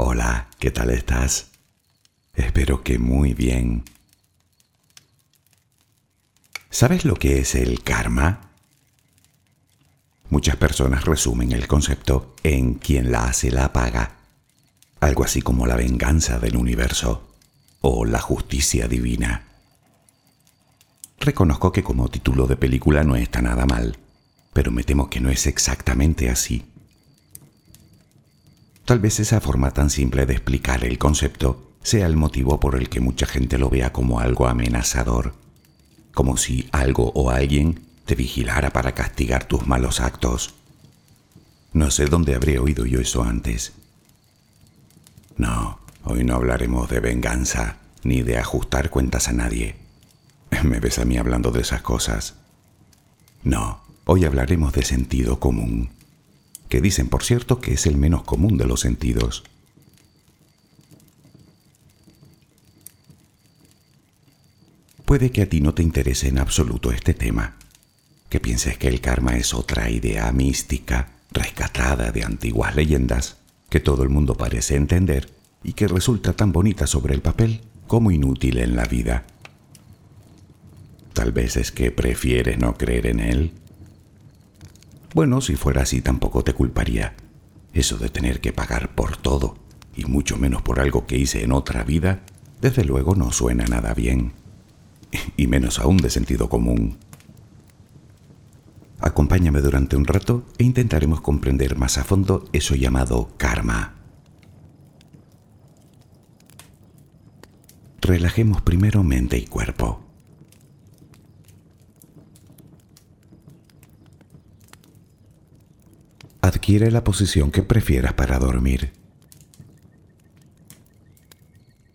Hola, ¿qué tal estás? Espero que muy bien. ¿Sabes lo que es el karma? Muchas personas resumen el concepto en quien la hace la paga, algo así como la venganza del universo o la justicia divina. Reconozco que como título de película no está nada mal, pero me temo que no es exactamente así. Tal vez esa forma tan simple de explicar el concepto sea el motivo por el que mucha gente lo vea como algo amenazador, como si algo o alguien te vigilara para castigar tus malos actos. No sé dónde habré oído yo eso antes. No, hoy no hablaremos de venganza ni de ajustar cuentas a nadie. ¿Me ves a mí hablando de esas cosas? No, hoy hablaremos de sentido común que dicen por cierto que es el menos común de los sentidos. Puede que a ti no te interese en absoluto este tema, que pienses que el karma es otra idea mística, rescatada de antiguas leyendas, que todo el mundo parece entender y que resulta tan bonita sobre el papel como inútil en la vida. Tal vez es que prefieres no creer en él bueno, si fuera así tampoco te culparía. Eso de tener que pagar por todo, y mucho menos por algo que hice en otra vida, desde luego no suena nada bien. Y menos aún de sentido común. Acompáñame durante un rato e intentaremos comprender más a fondo eso llamado karma. Relajemos primero mente y cuerpo. Adquiere la posición que prefieras para dormir.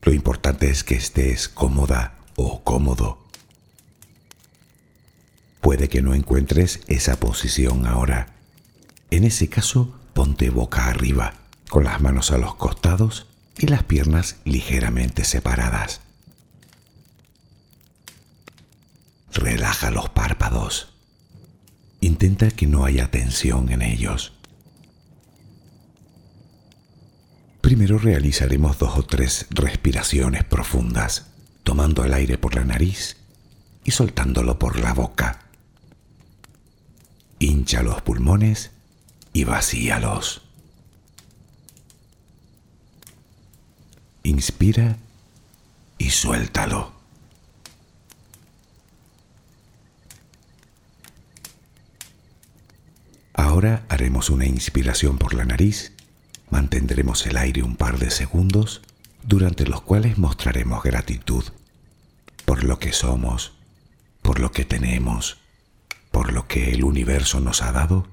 Lo importante es que estés cómoda o cómodo. Puede que no encuentres esa posición ahora. En ese caso, ponte boca arriba, con las manos a los costados y las piernas ligeramente separadas. Relaja los párpados. Intenta que no haya tensión en ellos. Primero realizaremos dos o tres respiraciones profundas, tomando el aire por la nariz y soltándolo por la boca. Hincha los pulmones y vacíalos. Inspira y suéltalo. Ahora haremos una inspiración por la nariz Mantendremos el aire un par de segundos durante los cuales mostraremos gratitud por lo que somos, por lo que tenemos, por lo que el universo nos ha dado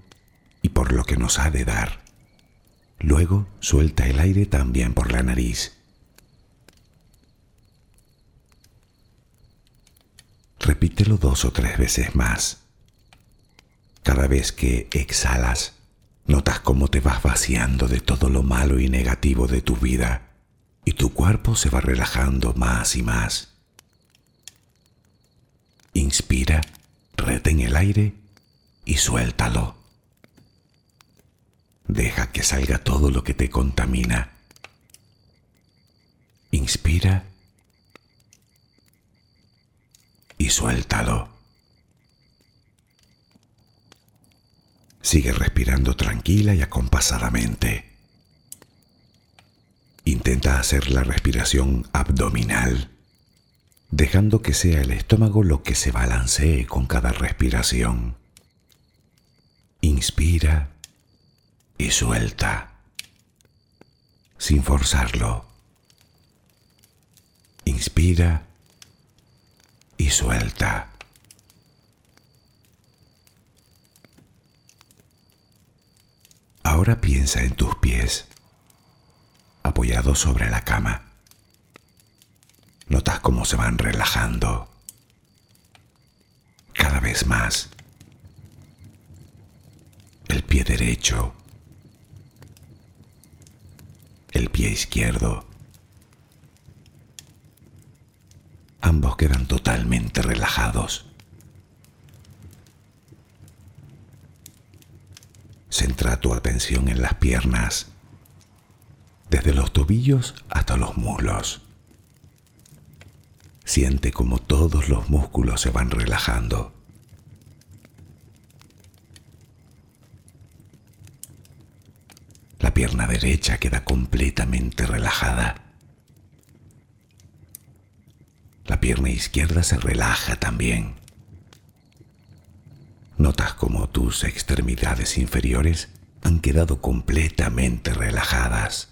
y por lo que nos ha de dar. Luego suelta el aire también por la nariz. Repítelo dos o tres veces más. Cada vez que exhalas, Notas cómo te vas vaciando de todo lo malo y negativo de tu vida y tu cuerpo se va relajando más y más. Inspira, retén el aire y suéltalo. Deja que salga todo lo que te contamina. Inspira y suéltalo. Sigue respirando tranquila y acompasadamente. Intenta hacer la respiración abdominal, dejando que sea el estómago lo que se balancee con cada respiración. Inspira y suelta, sin forzarlo. Inspira y suelta. Ahora piensa en tus pies, apoyados sobre la cama. Notas cómo se van relajando cada vez más. El pie derecho, el pie izquierdo. Ambos quedan totalmente relajados. Centra tu atención en las piernas, desde los tobillos hasta los muslos. Siente como todos los músculos se van relajando. La pierna derecha queda completamente relajada. La pierna izquierda se relaja también. Notas como tus extremidades inferiores han quedado completamente relajadas.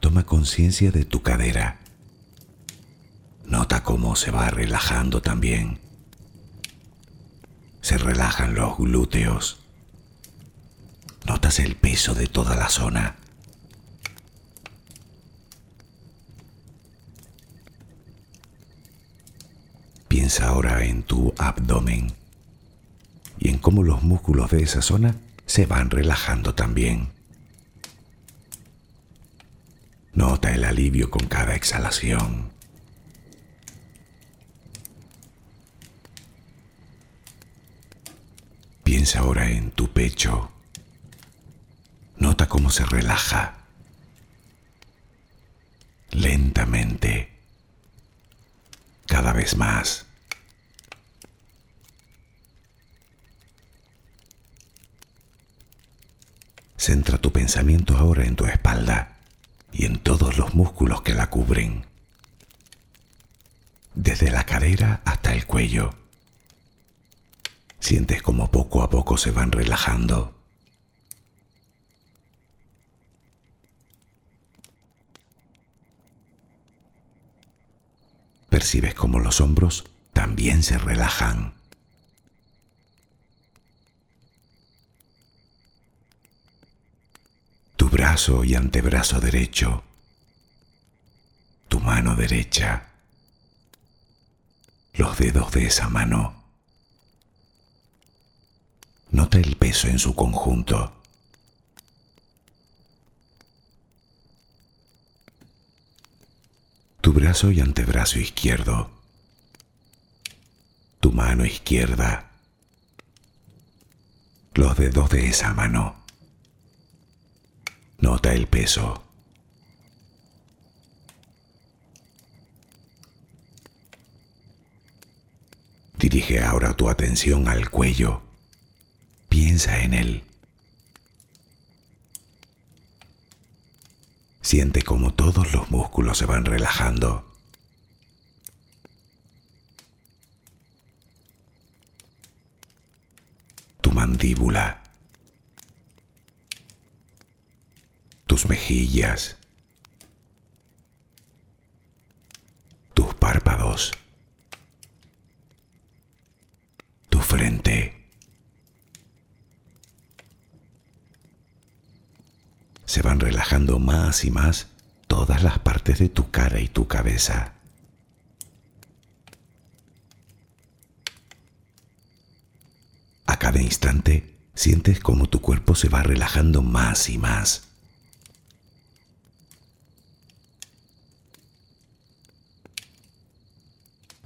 Toma conciencia de tu cadera. Nota cómo se va relajando también. Se relajan los glúteos. Notas el peso de toda la zona. Piensa ahora en tu abdomen y en cómo los músculos de esa zona se van relajando también. Nota el alivio con cada exhalación. Piensa ahora en tu pecho. Nota cómo se relaja. Lentamente. Cada vez más. Centra tu pensamiento ahora en tu espalda y en todos los músculos que la cubren, desde la cadera hasta el cuello. Sientes como poco a poco se van relajando. Percibes como los hombros también se relajan. Brazo y antebrazo derecho, tu mano derecha, los dedos de esa mano. Nota el peso en su conjunto. Tu brazo y antebrazo izquierdo, tu mano izquierda, los dedos de esa mano. Nota el peso. Dirige ahora tu atención al cuello. Piensa en él. Siente como todos los músculos se van relajando. Tu mandíbula. Tus mejillas, tus párpados, tu frente. Se van relajando más y más todas las partes de tu cara y tu cabeza. A cada instante sientes como tu cuerpo se va relajando más y más.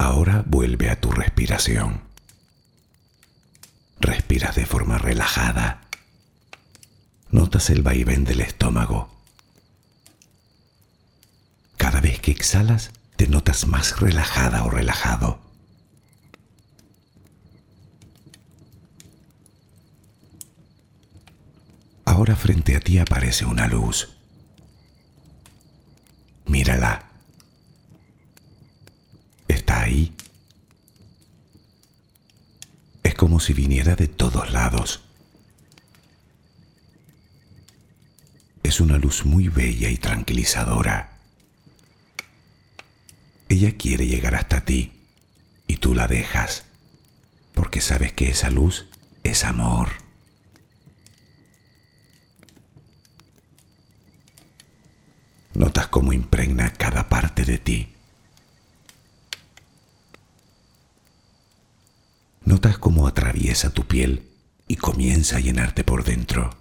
Ahora vuelve a tu respiración. Respiras de forma relajada. Notas el vaivén del estómago. Cada vez que exhalas, te notas más relajada o relajado. Ahora frente a ti aparece una luz. Mírala ahí. Es como si viniera de todos lados. Es una luz muy bella y tranquilizadora. Ella quiere llegar hasta ti y tú la dejas porque sabes que esa luz es amor. Notas cómo impregna cada parte de ti. notas cómo atraviesa tu piel y comienza a llenarte por dentro.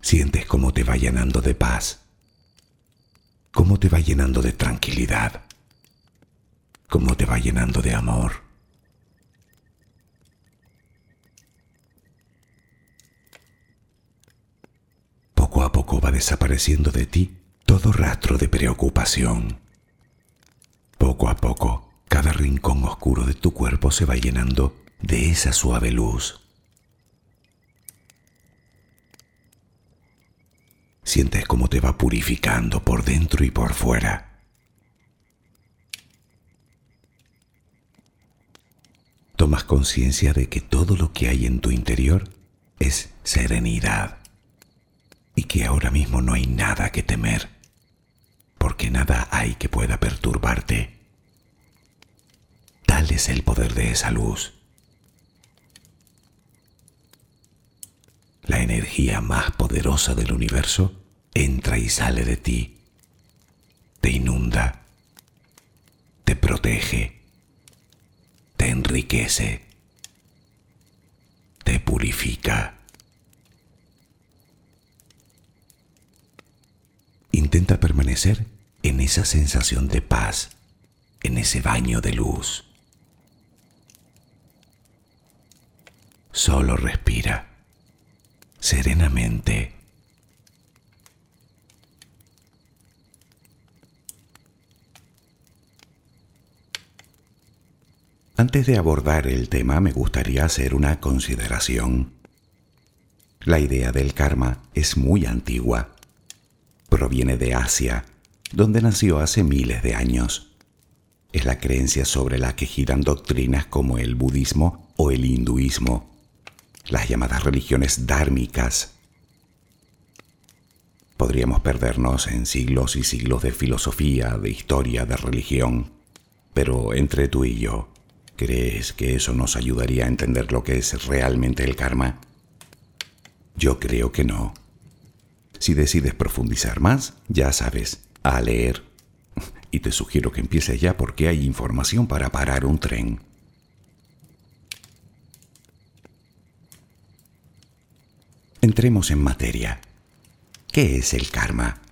Sientes cómo te va llenando de paz, cómo te va llenando de tranquilidad, cómo te va llenando de amor. Poco a poco va desapareciendo de ti todo rastro de preocupación. Poco a poco, cada rincón oscuro de tu cuerpo se va llenando de esa suave luz. Sientes cómo te va purificando por dentro y por fuera. Tomas conciencia de que todo lo que hay en tu interior es serenidad y que ahora mismo no hay nada que temer, porque nada hay que pueda perturbarte. Tal es el poder de esa luz. La energía más poderosa del universo entra y sale de ti, te inunda, te protege, te enriquece, te purifica. Intenta permanecer en esa sensación de paz, en ese baño de luz. Solo respira serenamente. Antes de abordar el tema me gustaría hacer una consideración. La idea del karma es muy antigua proviene de Asia, donde nació hace miles de años. Es la creencia sobre la que giran doctrinas como el budismo o el hinduismo, las llamadas religiones dármicas. Podríamos perdernos en siglos y siglos de filosofía, de historia, de religión, pero entre tú y yo, ¿crees que eso nos ayudaría a entender lo que es realmente el karma? Yo creo que no. Si decides profundizar más, ya sabes, a leer. Y te sugiero que empieces ya porque hay información para parar un tren. Entremos en materia. ¿Qué es el karma?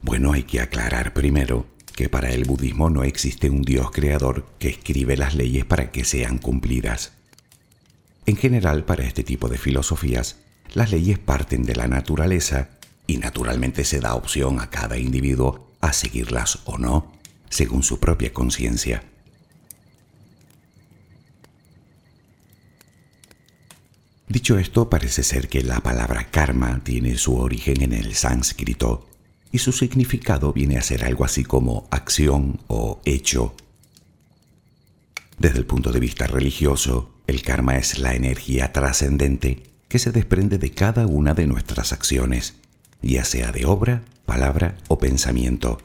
Bueno, hay que aclarar primero que para el budismo no existe un Dios creador que escribe las leyes para que sean cumplidas. En general, para este tipo de filosofías, las leyes parten de la naturaleza y naturalmente se da opción a cada individuo a seguirlas o no, según su propia conciencia. Dicho esto, parece ser que la palabra karma tiene su origen en el sánscrito y su significado viene a ser algo así como acción o hecho. Desde el punto de vista religioso, el karma es la energía trascendente que se desprende de cada una de nuestras acciones, ya sea de obra, palabra o pensamiento,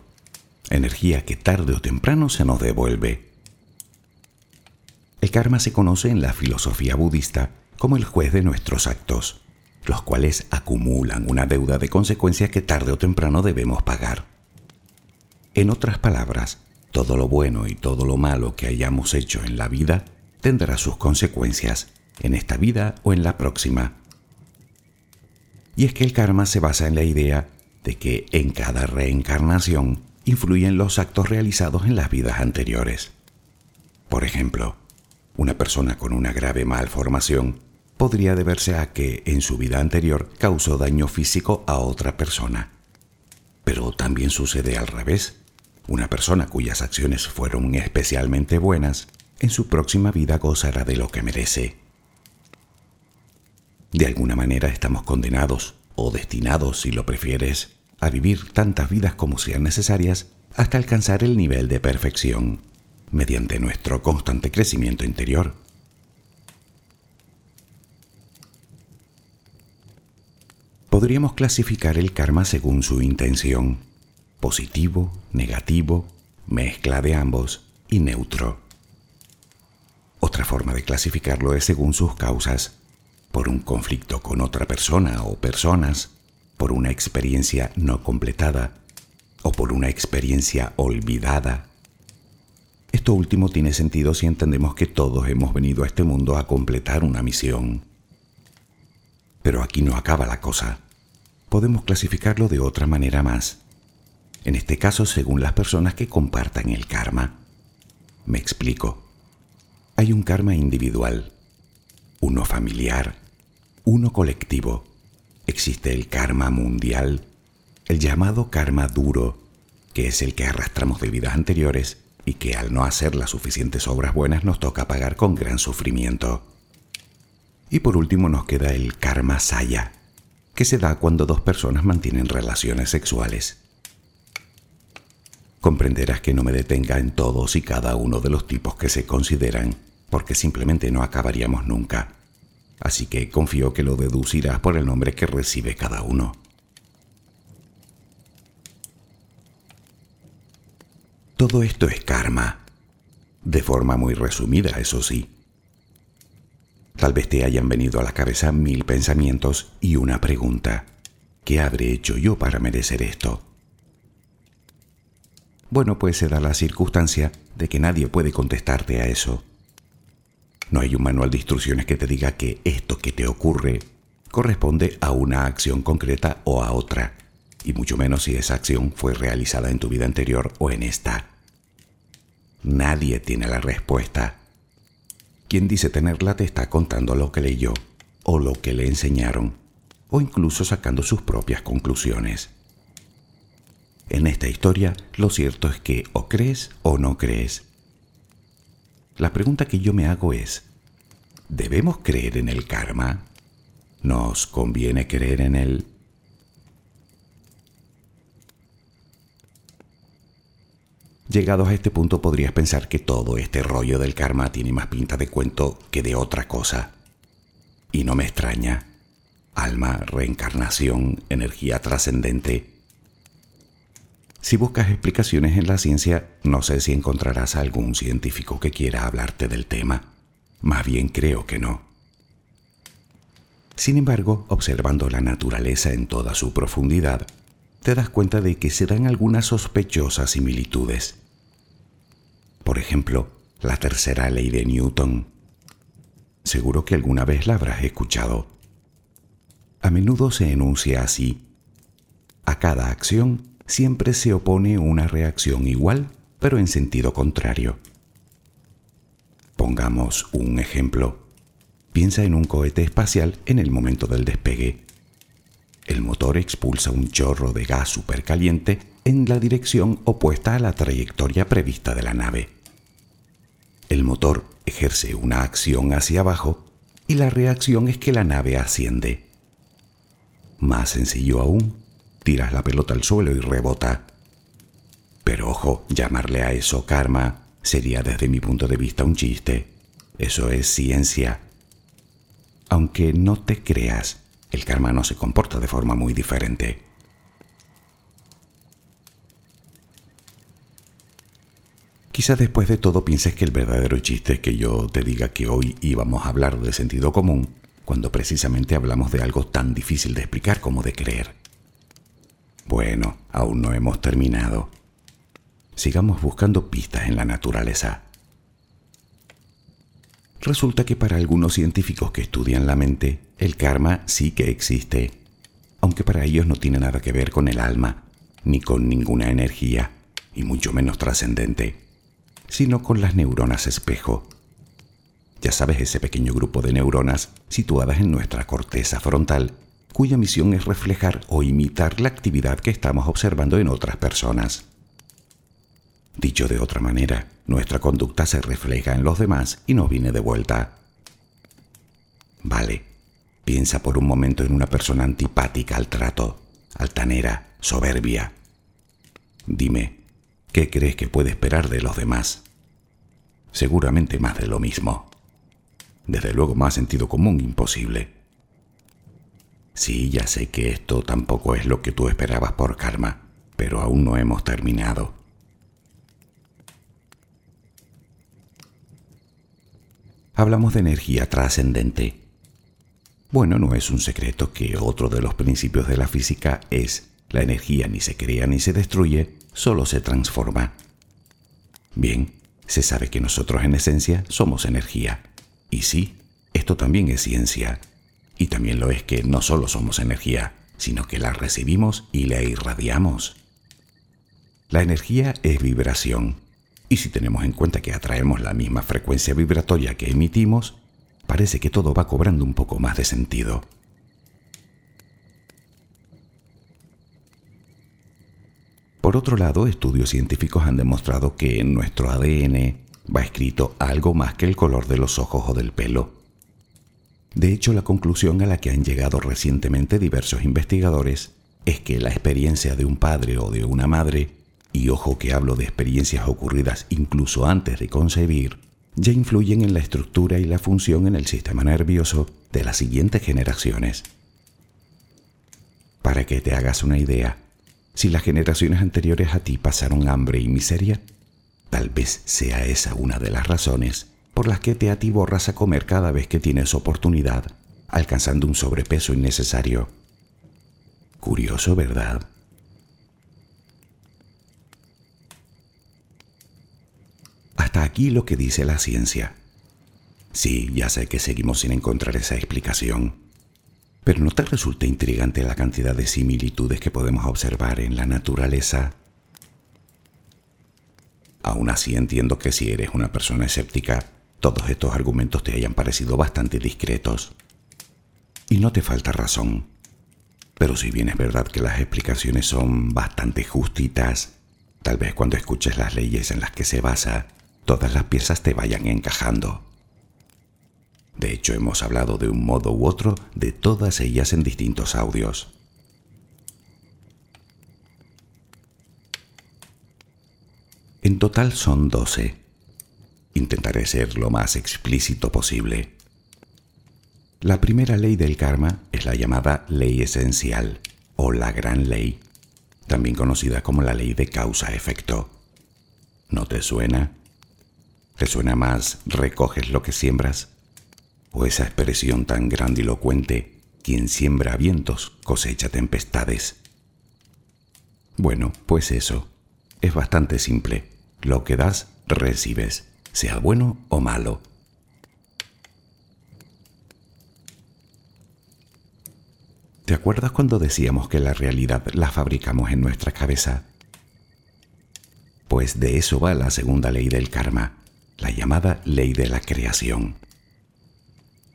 energía que tarde o temprano se nos devuelve. El karma se conoce en la filosofía budista como el juez de nuestros actos, los cuales acumulan una deuda de consecuencias que tarde o temprano debemos pagar. En otras palabras, todo lo bueno y todo lo malo que hayamos hecho en la vida tendrá sus consecuencias en esta vida o en la próxima. Y es que el karma se basa en la idea de que en cada reencarnación influyen los actos realizados en las vidas anteriores. Por ejemplo, una persona con una grave malformación podría deberse a que en su vida anterior causó daño físico a otra persona. Pero también sucede al revés. Una persona cuyas acciones fueron especialmente buenas, en su próxima vida gozará de lo que merece. De alguna manera estamos condenados, o destinados, si lo prefieres, a vivir tantas vidas como sean necesarias hasta alcanzar el nivel de perfección, mediante nuestro constante crecimiento interior. Podríamos clasificar el karma según su intención, positivo, negativo, mezcla de ambos y neutro. Otra forma de clasificarlo es según sus causas, por un conflicto con otra persona o personas, por una experiencia no completada o por una experiencia olvidada. Esto último tiene sentido si entendemos que todos hemos venido a este mundo a completar una misión. Pero aquí no acaba la cosa. Podemos clasificarlo de otra manera más. En este caso, según las personas que compartan el karma. Me explico. Hay un karma individual, uno familiar, uno colectivo existe el karma mundial, el llamado karma duro, que es el que arrastramos de vidas anteriores y que al no hacer las suficientes obras buenas nos toca pagar con gran sufrimiento. Y por último nos queda el karma saya, que se da cuando dos personas mantienen relaciones sexuales. Comprenderás que no me detenga en todos y cada uno de los tipos que se consideran, porque simplemente no acabaríamos nunca. Así que confío que lo deducirás por el nombre que recibe cada uno. Todo esto es karma. De forma muy resumida, eso sí. Tal vez te hayan venido a la cabeza mil pensamientos y una pregunta. ¿Qué habré hecho yo para merecer esto? Bueno, pues se da la circunstancia de que nadie puede contestarte a eso. No hay un manual de instrucciones que te diga que esto que te ocurre corresponde a una acción concreta o a otra y mucho menos si esa acción fue realizada en tu vida anterior o en esta. Nadie tiene la respuesta. Quien dice tenerla te está contando lo que leyó o lo que le enseñaron, o incluso sacando sus propias conclusiones. En esta historia lo cierto es que o crees o no crees. La pregunta que yo me hago es, ¿debemos creer en el karma? ¿Nos conviene creer en él? Llegados a este punto podrías pensar que todo este rollo del karma tiene más pinta de cuento que de otra cosa. Y no me extraña. Alma, reencarnación, energía trascendente. Si buscas explicaciones en la ciencia, no sé si encontrarás a algún científico que quiera hablarte del tema. Más bien creo que no. Sin embargo, observando la naturaleza en toda su profundidad, te das cuenta de que se dan algunas sospechosas similitudes. Por ejemplo, la tercera ley de Newton. Seguro que alguna vez la habrás escuchado. A menudo se enuncia así. A cada acción siempre se opone una reacción igual, pero en sentido contrario. Pongamos un ejemplo. Piensa en un cohete espacial en el momento del despegue. El motor expulsa un chorro de gas supercaliente en la dirección opuesta a la trayectoria prevista de la nave. El motor ejerce una acción hacia abajo y la reacción es que la nave asciende. Más sencillo aún, tiras la pelota al suelo y rebota. Pero ojo, llamarle a eso karma sería desde mi punto de vista un chiste. Eso es ciencia. Aunque no te creas, el karma no se comporta de forma muy diferente. Quizás después de todo pienses que el verdadero chiste es que yo te diga que hoy íbamos a hablar de sentido común cuando precisamente hablamos de algo tan difícil de explicar como de creer. Bueno, aún no hemos terminado. Sigamos buscando pistas en la naturaleza. Resulta que para algunos científicos que estudian la mente, el karma sí que existe, aunque para ellos no tiene nada que ver con el alma, ni con ninguna energía, y mucho menos trascendente, sino con las neuronas espejo. Ya sabes ese pequeño grupo de neuronas situadas en nuestra corteza frontal, cuya misión es reflejar o imitar la actividad que estamos observando en otras personas. Dicho de otra manera, nuestra conducta se refleja en los demás y nos viene de vuelta. Vale, piensa por un momento en una persona antipática al trato, altanera, soberbia. Dime, ¿qué crees que puede esperar de los demás? Seguramente más de lo mismo. Desde luego más sentido común imposible. Sí, ya sé que esto tampoco es lo que tú esperabas por karma, pero aún no hemos terminado. hablamos de energía trascendente. Bueno, no es un secreto que otro de los principios de la física es la energía ni se crea ni se destruye, solo se transforma. Bien, se sabe que nosotros en esencia somos energía. Y sí, esto también es ciencia. Y también lo es que no solo somos energía, sino que la recibimos y la irradiamos. La energía es vibración, y si tenemos en cuenta que atraemos la misma frecuencia vibratoria que emitimos, parece que todo va cobrando un poco más de sentido. Por otro lado, estudios científicos han demostrado que en nuestro ADN va escrito algo más que el color de los ojos o del pelo. De hecho, la conclusión a la que han llegado recientemente diversos investigadores es que la experiencia de un padre o de una madre, y ojo que hablo de experiencias ocurridas incluso antes de concebir, ya influyen en la estructura y la función en el sistema nervioso de las siguientes generaciones. Para que te hagas una idea, si las generaciones anteriores a ti pasaron hambre y miseria, tal vez sea esa una de las razones por las que te atiborras a comer cada vez que tienes oportunidad, alcanzando un sobrepeso innecesario. Curioso, ¿verdad? Hasta aquí lo que dice la ciencia. Sí, ya sé que seguimos sin encontrar esa explicación. Pero ¿no te resulta intrigante la cantidad de similitudes que podemos observar en la naturaleza? Aún así entiendo que si eres una persona escéptica, todos estos argumentos te hayan parecido bastante discretos. Y no te falta razón. Pero si bien es verdad que las explicaciones son bastante justitas, tal vez cuando escuches las leyes en las que se basa, todas las piezas te vayan encajando. De hecho, hemos hablado de un modo u otro de todas ellas en distintos audios. En total son 12. Intentaré ser lo más explícito posible. La primera ley del karma es la llamada ley esencial o la gran ley, también conocida como la ley de causa-efecto. ¿No te suena? ¿Te suena más recoges lo que siembras? ¿O esa expresión tan grandilocuente, quien siembra vientos cosecha tempestades? Bueno, pues eso, es bastante simple. Lo que das, recibes, sea bueno o malo. ¿Te acuerdas cuando decíamos que la realidad la fabricamos en nuestra cabeza? Pues de eso va la segunda ley del karma la llamada ley de la creación.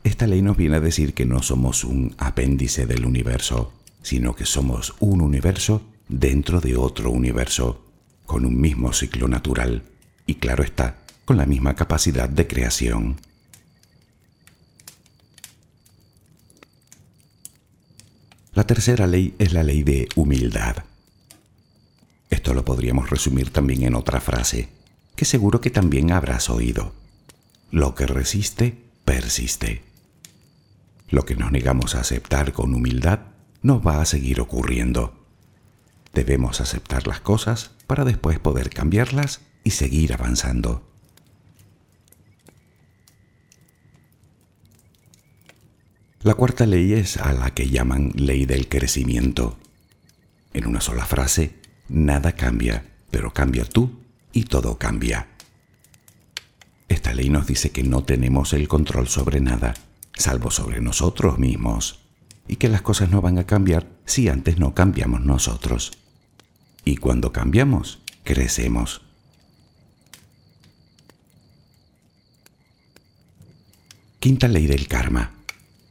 Esta ley nos viene a decir que no somos un apéndice del universo, sino que somos un universo dentro de otro universo, con un mismo ciclo natural y claro está, con la misma capacidad de creación. La tercera ley es la ley de humildad. Esto lo podríamos resumir también en otra frase que seguro que también habrás oído. Lo que resiste, persiste. Lo que nos negamos a aceptar con humildad nos va a seguir ocurriendo. Debemos aceptar las cosas para después poder cambiarlas y seguir avanzando. La cuarta ley es a la que llaman ley del crecimiento. En una sola frase, nada cambia, pero cambia tú y todo cambia. Esta ley nos dice que no tenemos el control sobre nada, salvo sobre nosotros mismos, y que las cosas no van a cambiar si antes no cambiamos nosotros. Y cuando cambiamos, crecemos. Quinta ley del karma,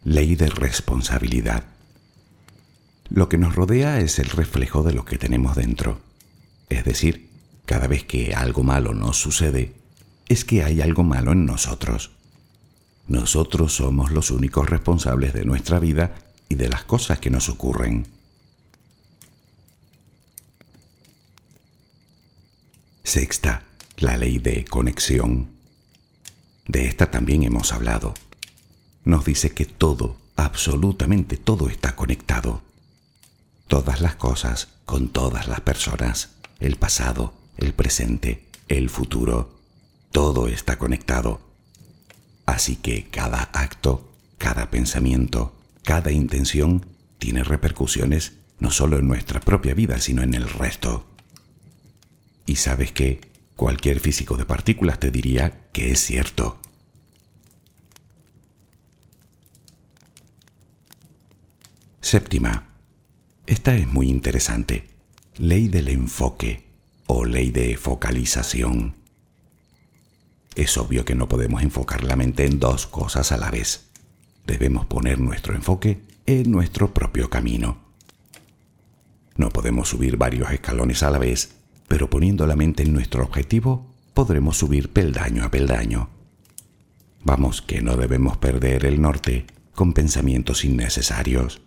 ley de responsabilidad. Lo que nos rodea es el reflejo de lo que tenemos dentro, es decir, cada vez que algo malo nos sucede, es que hay algo malo en nosotros. Nosotros somos los únicos responsables de nuestra vida y de las cosas que nos ocurren. Sexta, la ley de conexión. De esta también hemos hablado. Nos dice que todo, absolutamente todo está conectado. Todas las cosas con todas las personas, el pasado, el presente, el futuro, todo está conectado. Así que cada acto, cada pensamiento, cada intención tiene repercusiones no solo en nuestra propia vida, sino en el resto. Y sabes que cualquier físico de partículas te diría que es cierto. Séptima. Esta es muy interesante. Ley del enfoque o ley de focalización. Es obvio que no podemos enfocar la mente en dos cosas a la vez. Debemos poner nuestro enfoque en nuestro propio camino. No podemos subir varios escalones a la vez, pero poniendo la mente en nuestro objetivo, podremos subir peldaño a peldaño. Vamos, que no debemos perder el norte con pensamientos innecesarios.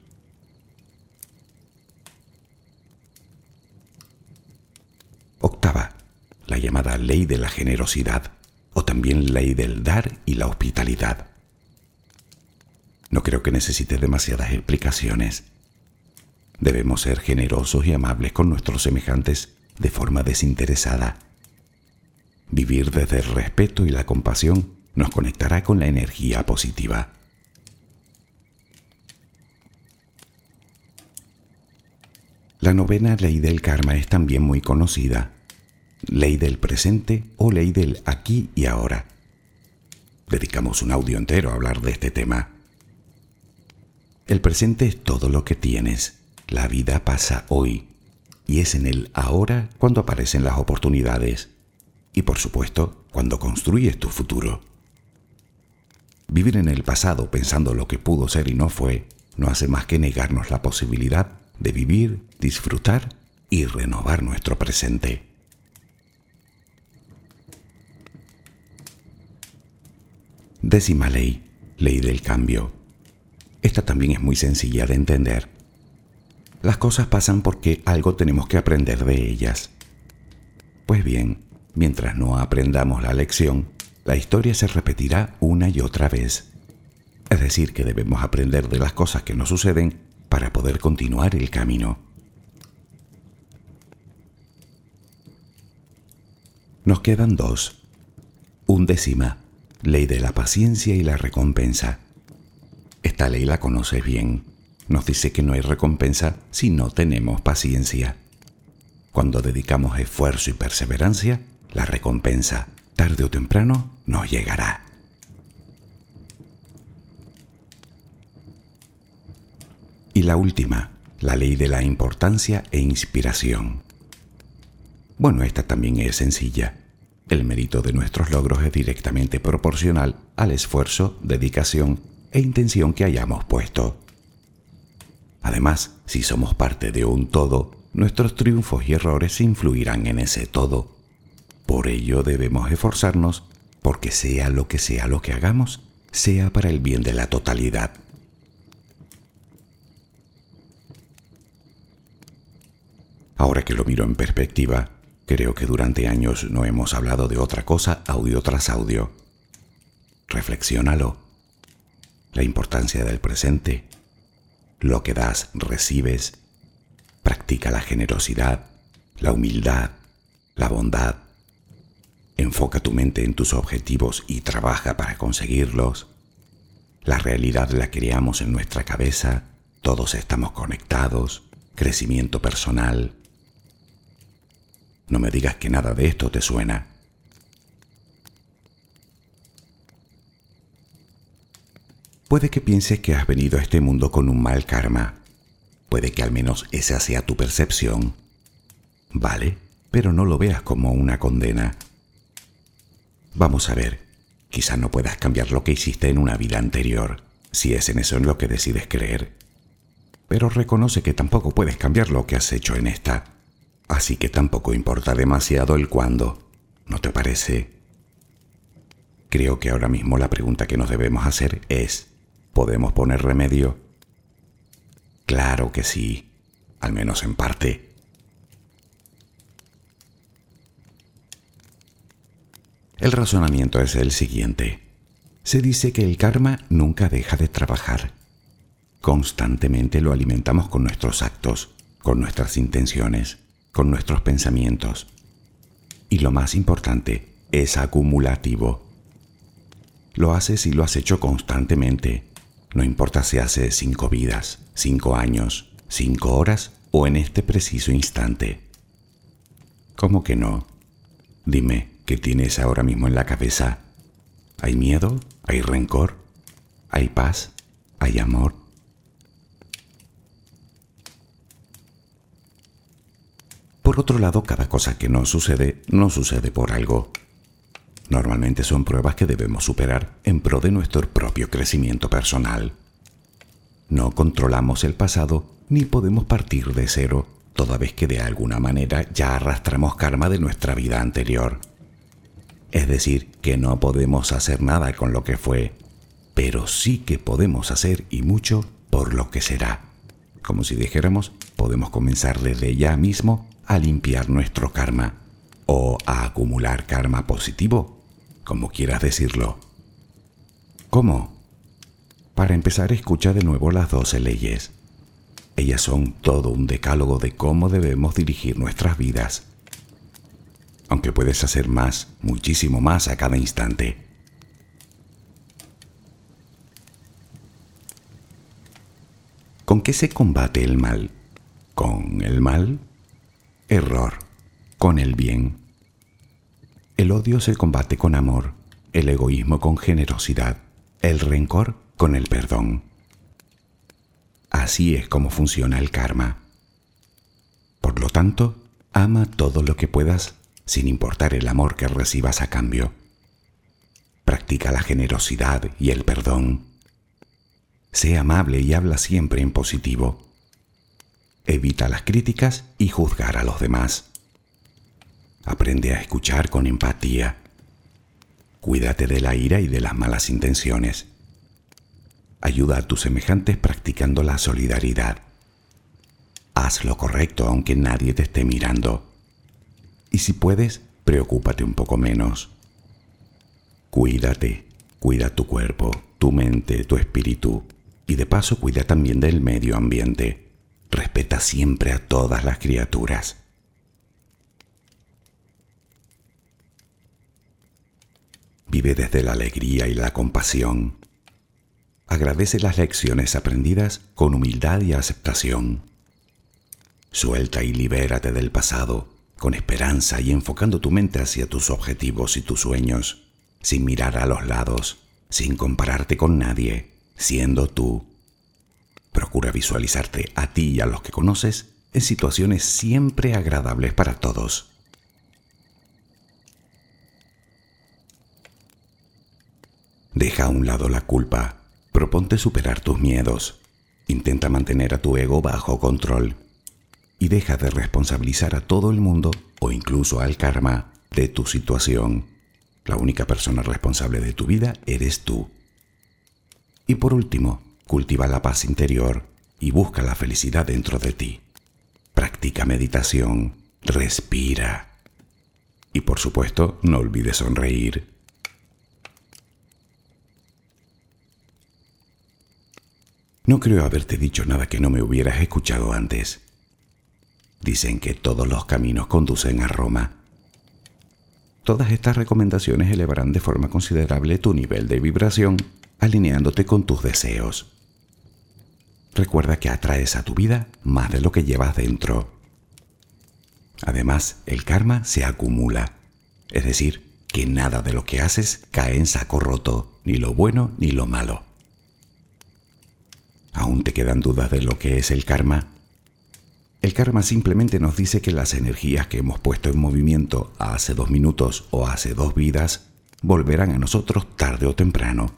Octava, la llamada ley de la generosidad o también ley del dar y la hospitalidad. No creo que necesite demasiadas explicaciones. Debemos ser generosos y amables con nuestros semejantes de forma desinteresada. Vivir desde el respeto y la compasión nos conectará con la energía positiva. La novena ley del karma es también muy conocida, ley del presente o ley del aquí y ahora. Dedicamos un audio entero a hablar de este tema. El presente es todo lo que tienes. La vida pasa hoy y es en el ahora cuando aparecen las oportunidades y por supuesto cuando construyes tu futuro. Vivir en el pasado pensando lo que pudo ser y no fue no hace más que negarnos la posibilidad de vivir, disfrutar y renovar nuestro presente. Décima ley, ley del cambio. Esta también es muy sencilla de entender. Las cosas pasan porque algo tenemos que aprender de ellas. Pues bien, mientras no aprendamos la lección, la historia se repetirá una y otra vez. Es decir, que debemos aprender de las cosas que nos suceden para poder continuar el camino. Nos quedan dos. Undécima, ley de la paciencia y la recompensa. Esta ley la conoces bien. Nos dice que no hay recompensa si no tenemos paciencia. Cuando dedicamos esfuerzo y perseverancia, la recompensa, tarde o temprano, nos llegará. Y la última, la ley de la importancia e inspiración. Bueno, esta también es sencilla. El mérito de nuestros logros es directamente proporcional al esfuerzo, dedicación e intención que hayamos puesto. Además, si somos parte de un todo, nuestros triunfos y errores influirán en ese todo. Por ello debemos esforzarnos porque sea lo que sea lo que hagamos, sea para el bien de la totalidad. Ahora que lo miro en perspectiva, creo que durante años no hemos hablado de otra cosa audio tras audio. Reflexiónalo la importancia del presente. Lo que das, recibes. Practica la generosidad, la humildad, la bondad. Enfoca tu mente en tus objetivos y trabaja para conseguirlos. La realidad la creamos en nuestra cabeza, todos estamos conectados, crecimiento personal. No me digas que nada de esto te suena. Puede que pienses que has venido a este mundo con un mal karma. Puede que al menos esa sea tu percepción. Vale, pero no lo veas como una condena. Vamos a ver, quizá no puedas cambiar lo que hiciste en una vida anterior, si es en eso en lo que decides creer. Pero reconoce que tampoco puedes cambiar lo que has hecho en esta. Así que tampoco importa demasiado el cuándo. ¿No te parece? Creo que ahora mismo la pregunta que nos debemos hacer es, ¿Podemos poner remedio? Claro que sí, al menos en parte. El razonamiento es el siguiente. Se dice que el karma nunca deja de trabajar. Constantemente lo alimentamos con nuestros actos, con nuestras intenciones, con nuestros pensamientos. Y lo más importante, es acumulativo. Lo haces y lo has hecho constantemente, no importa si hace cinco vidas, cinco años, cinco horas o en este preciso instante. ¿Cómo que no? Dime, ¿qué tienes ahora mismo en la cabeza? ¿Hay miedo? ¿Hay rencor? ¿Hay paz? ¿Hay amor? Por otro lado, cada cosa que no sucede, no sucede por algo. Normalmente son pruebas que debemos superar en pro de nuestro propio crecimiento personal. No controlamos el pasado ni podemos partir de cero. toda vez que de alguna manera ya arrastramos karma de nuestra vida anterior. Es decir, que no podemos hacer nada con lo que fue, pero sí que podemos hacer y mucho por lo que será. Como si dijéramos, podemos comenzar desde ya mismo a limpiar nuestro karma o a acumular karma positivo, como quieras decirlo. ¿Cómo? Para empezar, escucha de nuevo las doce leyes. Ellas son todo un decálogo de cómo debemos dirigir nuestras vidas. Aunque puedes hacer más, muchísimo más a cada instante. ¿Con qué se combate el mal? ¿Con el mal? Error. Con el bien. El odio se combate con amor, el egoísmo con generosidad, el rencor con el perdón. Así es como funciona el karma. Por lo tanto, ama todo lo que puedas sin importar el amor que recibas a cambio. Practica la generosidad y el perdón. Sé amable y habla siempre en positivo. Evita las críticas y juzgar a los demás. Aprende a escuchar con empatía. Cuídate de la ira y de las malas intenciones. Ayuda a tus semejantes practicando la solidaridad. Haz lo correcto aunque nadie te esté mirando. Y si puedes, preocúpate un poco menos. Cuídate, cuida tu cuerpo, tu mente, tu espíritu y de paso cuida también del medio ambiente. Respeta siempre a todas las criaturas. Vive desde la alegría y la compasión agradece las lecciones aprendidas con humildad y aceptación. Suelta y libérate del pasado con esperanza y enfocando tu mente hacia tus objetivos y tus sueños, sin mirar a los lados, sin compararte con nadie, siendo tú. Procura visualizarte a ti y a los que conoces en situaciones siempre agradables para todos. Deja a un lado la culpa Proponte superar tus miedos. Intenta mantener a tu ego bajo control. Y deja de responsabilizar a todo el mundo o incluso al karma de tu situación. La única persona responsable de tu vida eres tú. Y por último, cultiva la paz interior y busca la felicidad dentro de ti. Practica meditación, respira. Y por supuesto, no olvides sonreír. No creo haberte dicho nada que no me hubieras escuchado antes. Dicen que todos los caminos conducen a Roma. Todas estas recomendaciones elevarán de forma considerable tu nivel de vibración, alineándote con tus deseos. Recuerda que atraes a tu vida más de lo que llevas dentro. Además, el karma se acumula, es decir, que nada de lo que haces cae en saco roto, ni lo bueno ni lo malo. ¿Aún te quedan dudas de lo que es el karma? El karma simplemente nos dice que las energías que hemos puesto en movimiento hace dos minutos o hace dos vidas volverán a nosotros tarde o temprano.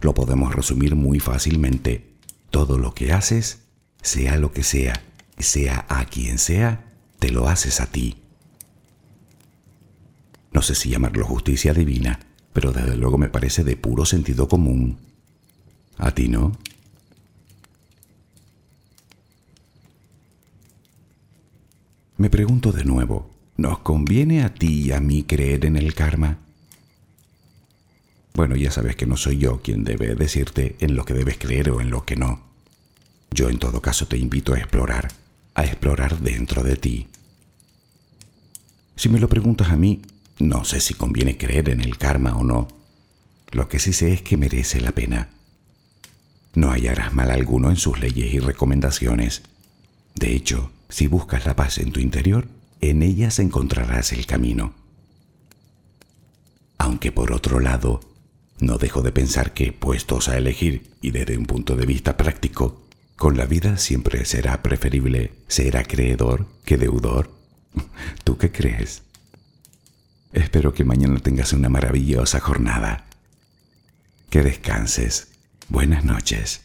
Lo podemos resumir muy fácilmente. Todo lo que haces, sea lo que sea, sea a quien sea, te lo haces a ti. No sé si llamarlo justicia divina, pero desde luego me parece de puro sentido común. ¿A ti no? Me pregunto de nuevo, ¿nos conviene a ti y a mí creer en el karma? Bueno, ya sabes que no soy yo quien debe decirte en lo que debes creer o en lo que no. Yo en todo caso te invito a explorar, a explorar dentro de ti. Si me lo preguntas a mí, no sé si conviene creer en el karma o no. Lo que sí sé es que merece la pena no hallarás mal alguno en sus leyes y recomendaciones. De hecho, si buscas la paz en tu interior, en ellas encontrarás el camino. Aunque por otro lado, no dejo de pensar que, puestos a elegir y desde un punto de vista práctico, con la vida siempre será preferible ser acreedor que deudor. ¿Tú qué crees? Espero que mañana tengas una maravillosa jornada. Que descanses. Buenas noches.